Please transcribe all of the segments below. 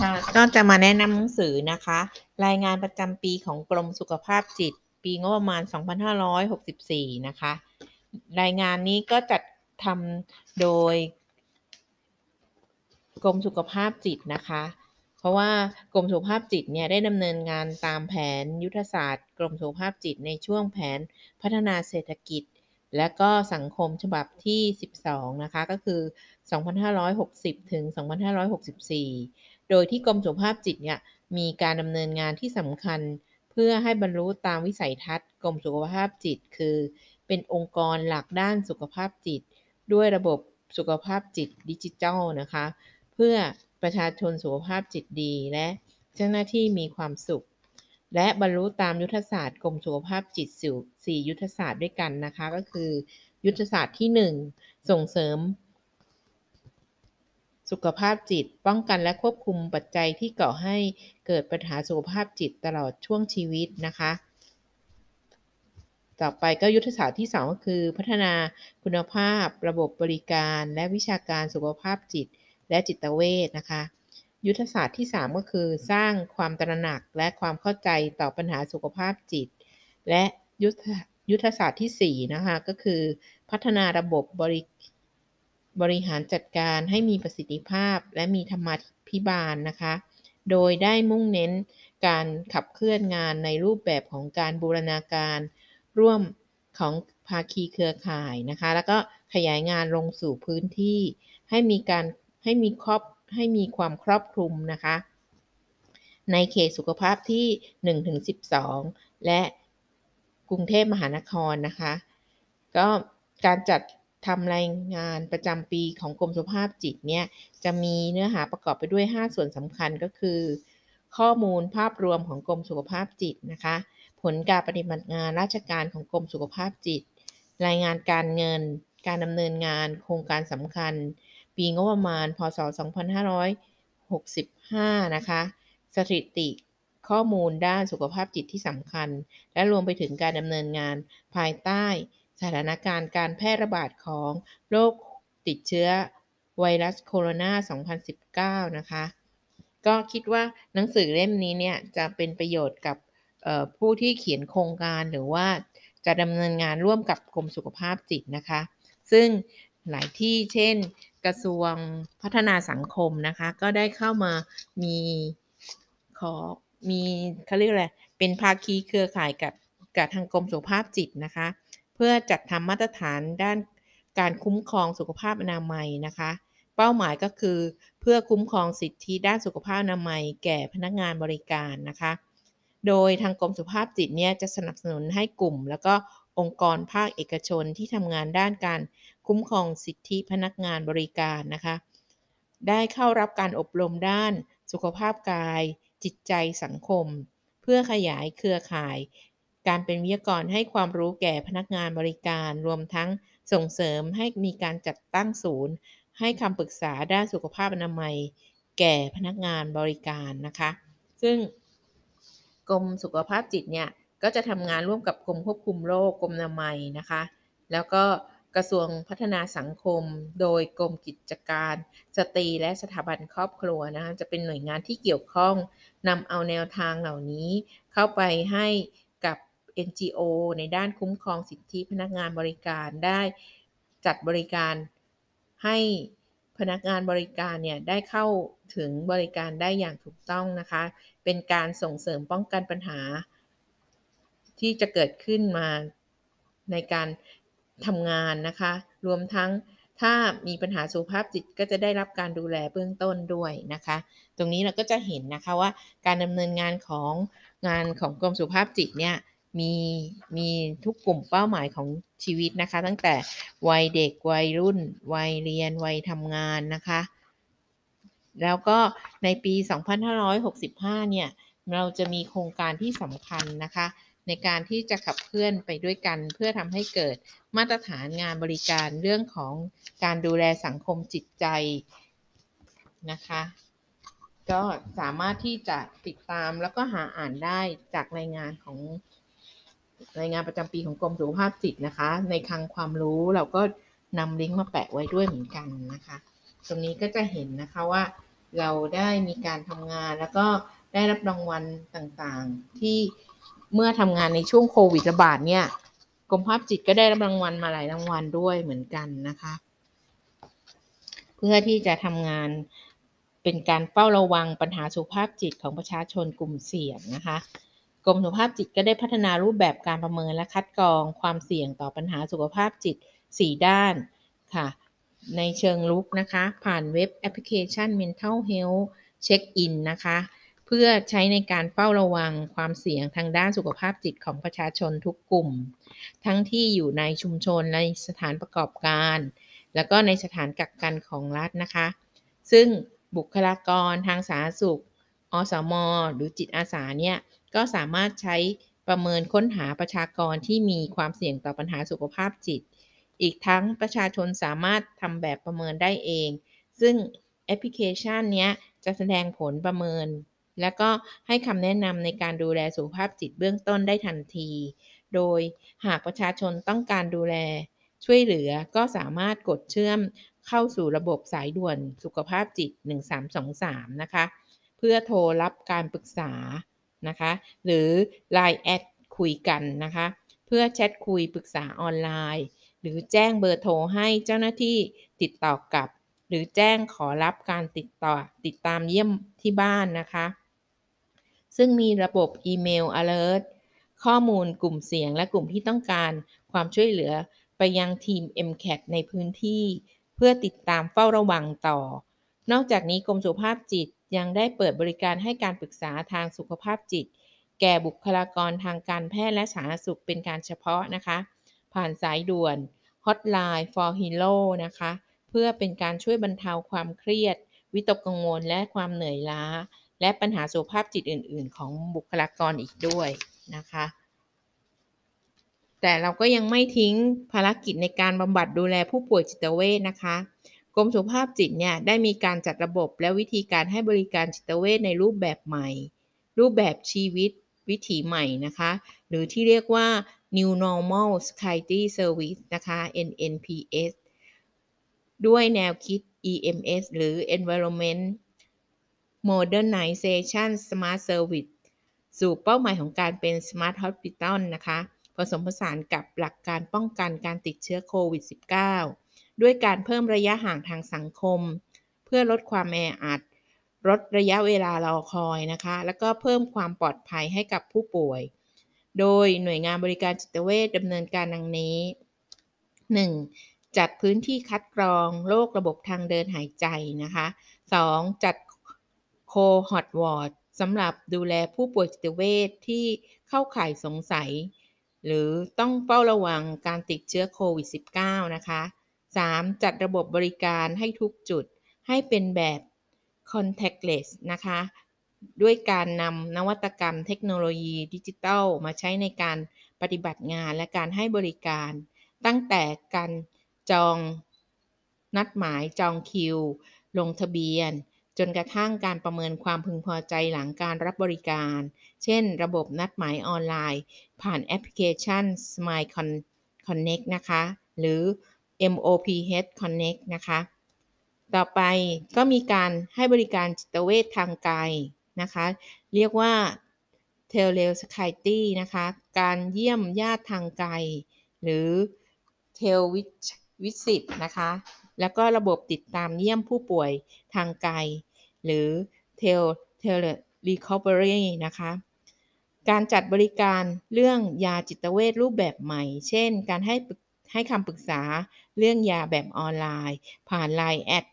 ค่ะก็จะมาแนะนำหนังสือนะคะ รายงานประจำปีของกรมสุขภาพจิต ปีงบประมาณ 2564 นะคะ รายงานนี้ก็จัดทำโดย กรมสุขภาพจิตนะคะ เพราะว่ากรมสุขภาพจิตเนี่ยได้ดำเนินงานตามแผนยุทธศาสตร์ กรมสุขภาพจิตในช่วงแผนพัฒนาเศรษฐกิจ และก็สังคมฉบับที่ 12 นะคะ ก็คือ 2560 ถึง 2564 โดยที่กรมสุขภาพจิตเนี่ยมีการดำเนินงานที่สำคัญ เพื่อให้บรรลุตามวิสัยทัศน์กรมสุขภาพจิต คือ เป็นองค์กรหลักด้านสุขภาพจิต ด้วยระบบสุขภาพจิตดิจิทัลนะคะ เพื่อประชาชนสุขภาพจิตดีและเจ้าหน้าที่มีความสุข และบรรลุตามยุทธศาสตร์กรมสุขภาพจิตสี่ยุทธศาสตร์ด้วยกันนะคะ ก็คือ ยุทธศาสตร์ที่ 1 ส่งเสริม สุขภาพจิต ป้องกันและควบคุมปัจจัยที่ก่อให้เกิดปัญหาสุขภาพจิตตลอดช่วงชีวิตนะคะ ต่อไปก็ยุทธศาสตร์ที่ 2 ก็คือ พัฒนาคุณภาพ ระบบบริการ และวิชาการสุขภาพจิต และจิตเวชนะคะ ยุทธศาสตร์ที่ 3 ก็คือ สร้างความตระหนักและความเข้าใจต่อปัญหาสุขภาพจิต และยุทธยุทธศาสตร์ที่ 4 นะคะ ก็คือ พัฒนาระบบบริ บริหารจัดการให้มีประสิทธิภาพและมีธรรมาภิบาลนะคะ โดยได้มุ่งเน้นการขับเคลื่อนงานในรูปแบบของการบูรณาการ ร่วมของภาคีเครือข่ายนะคะ แล้วก็ขยายงานลงสู่พื้นที่ ให้มีการให้มีครอบให้มีความครอบคลุมนะคะ ในเขตสุขภาพที่ 1-12 และกรุงเทพมหานครนะคะ ก็การจัด ทำรายงานประจำปีของกรมสุขภาพจิตเนี่ยจะมีเนื้อหาประกอบไปด้วย 5 ส่วนสำคัญก็คือ ข้อมูลภาพรวมของกรมสุขภาพจิตนะคะ ผลการปฏิบัติงานราชการของกรมสุขภาพจิต รายงานการเงิน การดำเนินงาน โครงการสำคัญ ปีงบประมาณ พศ 2565 นะคะ สถิติข้อมูลด้านสุขภาพจิตที่สำคัญ และรวมไปถึงการดำเนินงานภายใต้ สถานการณ์การแพร่ระบาดของโรคติดเชื้อไวรัสโคโรนา 2019 นะคะ ก็คิดว่าหนังสือเล่มนี้เนี่ยจะเป็นประโยชน์กับผู้ที่เขียนโครงการหรือว่าจะดำเนินงานร่วมกับกรมสุขภาพจิตนะคะ ซึ่งหลายที่เช่นกระทรวงพัฒนาสังคมนะคะ ก็ได้เข้ามามีขอมีเขาเรียกอะไรเป็นภาคีเครือข่ายกับกับทางกรมสุขภาพจิตนะคะ พื่อจัดทำมาตรฐานด้านการคุ้มครองสุขภาพอนามัยนะคะ เป้าหมายก็คือ เพื่อคุ้มครองสิทธิด้านสุขภาพอนามัย แก่พนักงานบริการนะคะ โดยทางกรมสุขภาพจิตเนี่ยจะสนับสนุนให้กลุ่ม แล้วก็องค์กรภาคเอกชนที่ทำงานด้านการคุ้มครองสิทธิพนักงานบริการนะคะ ได้เข้ารับการอบรมด้านสุขภาพกาย จิตใจสังคม เพื่อขยายเครือข่าย การเป็นวิทยากรให้ความรู้แก่พนักงานบริการ รวมทั้งส่งเสริมให้มีการจัดตั้งศูนย์ ให้คำปรึกษาด้านสุขภาพอนามัย แก่พนักงานบริการนะคะ ซึ่งกรมสุขภาพจิตเนี่ยก็จะทำงานร่วมกับกรมควบคุมโรคกรมอนามัยนะคะ แล้วก็กระทรวงพัฒนาสังคม โดยกรมกิจการ สตรีและสถาบันครอบครัวนะคะจะเป็นหน่วยงานที่เกี่ยวข้องนำเอาแนวทางเหล่านี้เข้าไปให้ NGO ในด้านคุ้มครองสิทธิพนักงานบริการได้จัดบริการให้พนักงานบริการเนี่ยได้เข้าถึงบริการได้อย่างถูกต้องนะคะ เป็นการส่งเสริมป้องกันปัญหา ที่จะเกิดขึ้นมาในการทำงานนะคะ รวมทั้งถ้ามีปัญหาสุขภาพจิตก็จะได้รับการดูแลเบื้องต้นด้วยนะคะ ตรงนี้เราก็จะเห็นนะคะว่าการดำเนินงานของงานของกรมสุขภาพจิตเนี่ย มีมีทุกกลุ่มเป้าหมายของชีวิตนะคะ ตั้งแต่วัยเด็กวัยรุ่น วัยเรียนวัยทำงานนะคะ แล้วก็ในปี 2565 เนี่ย เราจะมีโครงการที่สำคัญนะคะ ในการที่จะขับเคลื่อนไปด้วยกัน เพื่อทำให้เกิดมาตรฐานงานบริการเรื่องของการดูแลสังคมจิตใจนะคะ ก็สามารถที่จะติดตามแล้วก็หาอ่านได้จากรายงานของ รายงานประจำปีของกรมสุขภาพจิตนะคะ ในคลังความรู้เราก็นำลิงก์มาแปะไว้ด้วยเหมือนกันนะคะ ตรงนี้ก็จะเห็นนะคะว่า เราได้มีการทำงานแล้วก็ได้รับรางวัลต่างๆ ที่เมื่อทำงานในช่วงโควิดระบาดเนี่ยกรมภาพจิตก็ได้รับรางวัลมาหลายรางวัลด้วยเหมือนกันนะคะ เพื่อที่จะทำงานเป็นการเฝ้าระวังปัญหาสุขภาพจิตของประชาชนกลุ่มเสี่ยงนะคะ กรมสุขภาพจิตก็ได้พัฒนารูปแบบการประเมินและคัดกรองความเสี่ยงต่อปัญหาสุขภาพจิต 4 ด้านค่ะ ในเชิงลุกนะคะ ผ่านเว็บแอปพลิเคชัน Mental Health Check In นะคะ เพื่อใช้ในการเฝ้าระวังความเสี่ยงทางด้านสุขภาพจิตของประชาชนทุกกลุ่ม ทั้งที่อยู่ในชุมชนในสถานประกอบการ แล้วก็ในสถานกักกันของรัฐนะคะ ซึ่งบุคลากรทางสาธารณสุข อสม หรือจิตอาสาเนี่ย ก็สามารถใช้ประเมินค้นหาประชากรที่มีความเสี่ยงต่อปัญหาสุขภาพจิต อีกทั้งประชาชนสามารถทำแบบประเมินได้เอง ซึ่งแอปพลิเคชันนี้จะแสดงผลประเมิน และก็ให้คำแนะนำในการดูแลสุขภาพจิตเบื้องต้นได้ทันที โดยหากประชาชนต้องการดูแล ช่วยเหลือก็สามารถกดเชื่อมเข้าสู่ระบบสายด่วนสุขภาพจิต 1323 นะคะ เพื่อโทรรับการปรึกษา นะคะ หรือ Line แอดคุยกันนะคะ เพื่อแชทคุยปรึกษาออนไลน์ หรือแจ้งเบอร์โทรให้เจ้าหน้าที่ติดต่อกับ หรือแจ้งขอรับการติดต่อติดตามเยี่ยมที่บ้านนะคะ ซึ่งมีระบบอีเมล alert ข้อมูลกลุ่มเสี่ยงและกลุ่มที่ต้องการความช่วยเหลือไปยังทีม MCAT ในพื้นที่ เพื่อติดตามเฝ้าระวังต่อ นอกจากนี้กรมสุขภาพจิต ยังได้เปิดบริการให้การปรึกษาทางสุขภาพจิต แก่บุคลากรทางการแพทย์และสาธารณสุขเป็นการเฉพาะนะคะ ผ่านสายด่วน Hotline for Hero นะคะ เพื่อเป็นการช่วยบรรเทาความเครียด วิตกกังวลและความเหนื่อยล้า และปัญหาสุขภาพจิตอื่น ๆ ของบุคลากรอีกด้วยนะคะ แต่เราก็ยังไม่ทิ้งภารกิจในการบำบัดดูแลผู้ป่วยจิตเวชนะคะ รมสุขภาพจิตเนี่ยได้มีการจัดระบบและวิธีการให้บริการจิตเวชในรูปแบบใหม่ รูปแบบชีวิตวิถีใหม่นะคะ หรือที่เรียกว่า New Normal Psychiatry Service นะคะ NNPS ด้วยแนวคิด EMS หรือ Environment Modernization Smart Service สู่เป้าหมายของการเป็น Smart Hospital นะคะ ผสมผสานกับหลักการป้องกันการติดเชื้อโควิด -19 ด้วยการเพิ่มระยะห่างทางสังคม เพื่อลดความแออัดลดระยะเวลารอคอยนะคะ แล้วก็เพิ่มความปลอดภัยให้กับผู้ป่วย โดยหน่วยงานบริการจิตเวชดำเนินการดังนี้ 1. จัดพื้นที่คัดกรองโรคระบบทางเดินหายใจนะคะ 2. จัดโคฮอตวอร์ดสำหรับดูแลผู้ป่วยจิตเวชที่เข้าข่ายสงสัย หรือต้องเฝ้าระวังการติดเชื้อโควิด -19 นะคะ 3. จัดระบบบริการให้ทุกจุดให้เป็นแบบ contactless นะคะ ด้วยการนำนวัตกรรมเทคโนโลยีดิจิทัล มาใช้ในการปฏิบัติงานและการให้บริการ ตั้งแต่การจองนัดหมายจองคิว ลงทะเบียน จนกระทั่งการประเมินความพึงพอใจหลังการรับบริการ เช่น ระบบนัดหมายออนไลน์ ผ่านแอปพลิเคชัน Smile Connect นะคะ หรือ MOPH Connect นะคะ ต่อไปก็มีการให้บริการจิตเวชทางไกลนะคะ เรียกว่า t e l e s c i t y นะคะ การเยี่ยมญาติทางไกล หรือ t e l Visit นะคะ แล้วก็ระบบติดตามเยี่ยมผู้ป่วยทางไกล หรือ tel tel recovery นะคะ การจัดบริการเรื่องยาจิตเวชรูปแบบใหม่ เช่น การให้ ให้คำปรึกษาเรื่องยาแบบออนไลน์ ผ่าน Line แอด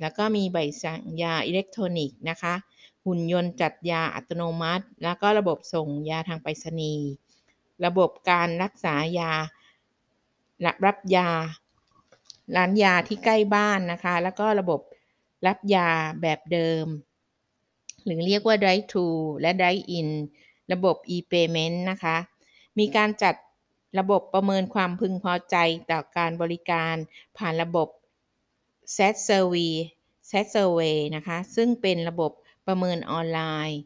แล้วก็มีใบสั่งยาอิเล็กทรอนิกส์นะคะ หุ่นยนต์จัดยาอัตโนมัติ แล้วก็ระบบส่งยาทางไปรษณีย์ระบบการรักษายารับยา ร้านยาที่ใกล้บ้านนะคะ แล้วก็ระบบรับยาแบบเดิม หรือเรียกว่า drive t h r u และ drive in ระบบ e-payment นะคะ มีการจัด ระบบประเมินความพึงพอใจต่อการบริการผ่านระบบ set survey set survey นะคะ ซึ่งเป็นระบบประเมินออนไลน์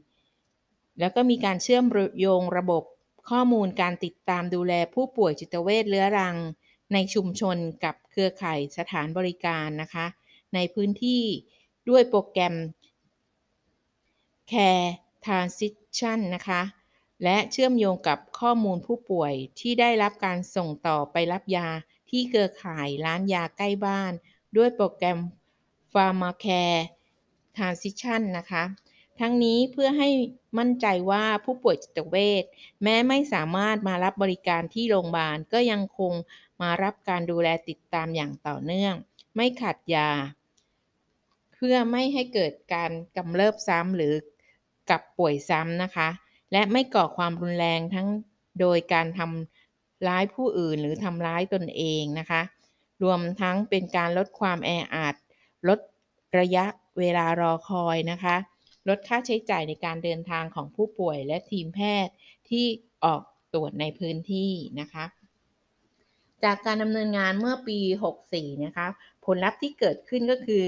แล้วก็มีการเชื่อมโยงระบบข้อมูลการติดตามดูแลผู้ป่วยจิตเวชเรื้อรัง ในชุมชนกับเครือข่ายสถานบริการนะคะ ในพื้นที่ด้วยโปรแกรม Care Transition นะคะ และเชื่อมโยงกับข้อมูลผู้ป่วยที่ได้รับการส่งต่อไปรับยาที่เครือข่ายร้านยาใกล้บ้าน ด้วยโปรแกรม Pharmacare Transition นะคะ ทั้งนี้เพื่อให้มั่นใจว่าผู้ป่วยจิตเวชแม้ไม่สามารถมารับบริการที่โรงพยาบาลก็ยังคงมารับการดูแลติดตามอย่างต่อเนื่อง ไม่ขาดยา เพื่อไม่ให้เกิดการกำเริบซ้ำหรือกลับป่วยซ้ำนะคะ และไม่ก่อความรุนแรงทั้งโดยการทำร้ายผู้อื่นหรือทำร้ายตนเองนะคะ รวมทั้งเป็นการลดความแออัดลดระยะเวลารอคอยนะคะ ลดค่าใช้จ่ายในการเดินทางของผู้ป่วยและทีมแพทย์ที่ออกตรวจในพื้นที่นะคะ จากการดำเนินงานเมื่อปี 64 นะคะ ผลลัพธ์ที่เกิดขึ้นก็คือ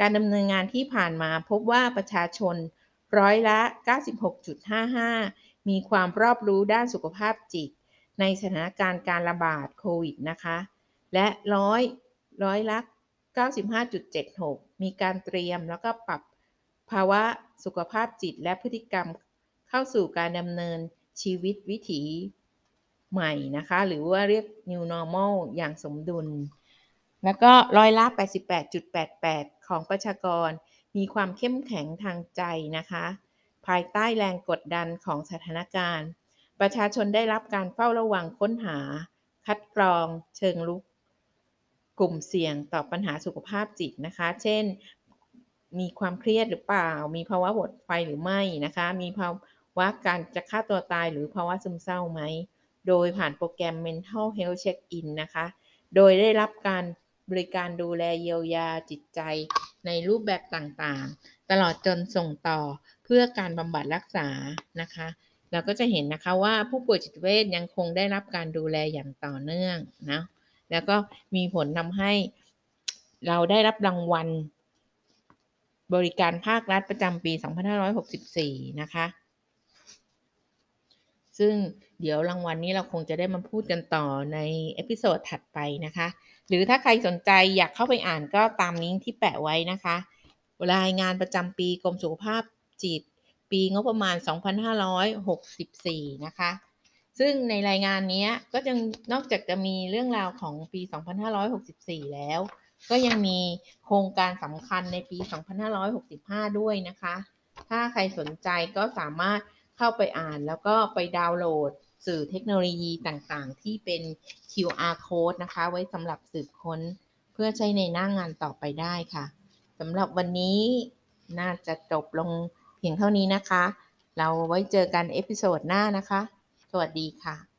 การดำเนินงานที่ผ่านมาพบว่าประชาชน ร้อยละ 96.55 มีความรอบรู้ด้านสุขภาพจิต ในสถานการณ์การระบาดโควิดนะคะ และร้อยร้อยละ 95.76 มีการเตรียมแล้วก็ปรับภาวะสุขภาพจิตและพฤติกรรมเข้าสู่การดำเนินชีวิตวิถีใหม่นะคะ หรือว่าเรียก new normal อย่างสมดุล แล้วก็ร้อยละ 88.88 ของประชากร มีความเข้มแข็งทางใจนะคะ ภายใต้แรงกดดันของสถานการณ์ ประชาชนได้รับการเฝ้าระวังค้นหา คัดกรอง เชิงลุก กลุ่มเสี่ยงต่อปัญหาสุขภาพจิตนะคะ เช่น มีความเครียดหรือเปล่า มีภาวะหดไฟหรือไม่นะคะ มีภาวะการจะฆ่าตัวตายหรือภาวะซึมเศร้าไหม โดยผ่านโปรแกรม Mental Health Check-in นะคะ โดยได้รับการบริการดูแลเยียวยาจิตใจ ในรูปแบบต่างๆ ตลอดจนส่งต่อเพื่อการบำบัดรักษานะคะ เราก็จะเห็นนะคะว่าผู้ป่วยจิตเวชยังคงได้รับการดูแลอย่างต่อเนื่องนะแล้วก็มีผลทำให้เราได้รับรางวัล บริการภาครัฐประจำปี 2564 นะคะ ซึ่งเดี๋ยวรางวัลนี้เราคงจะได้มาพูดกันต่อใน episode ถัดไปนะคะ หรือถ้าใครสนใจอยากเข้าไปอ่านก็ตามลิงก์ที่แปะไว้นะคะ รายงานประจำปีกรมสุขภาพจิต ปีงบประมาณ 2564 นะคะ ซึ่งในรายงานนี้ก็ยังนอกจากจะมีเรื่องราวของปี 2564 แล้ว ก็ยังมีโครงการสำคัญในปี 2565 ด้วยนะคะ ถ้าใครสนใจก็สามารถ เข้าไปอ่านแล้วก็ไปดาวน์โหลดสื่อเทคโนโลยีต่างๆ ที่เป็น QR code นะคะ ไว้สำหรับสืบค้นเพื่อใช้ในหน้างานต่อไปได้ค่ะสำหรับวันนี้น่าจะจบลงเพียงเท่านี้นะคะ เราไว้เจอกัน episode หน้านะคะ สวัสดีค่ะ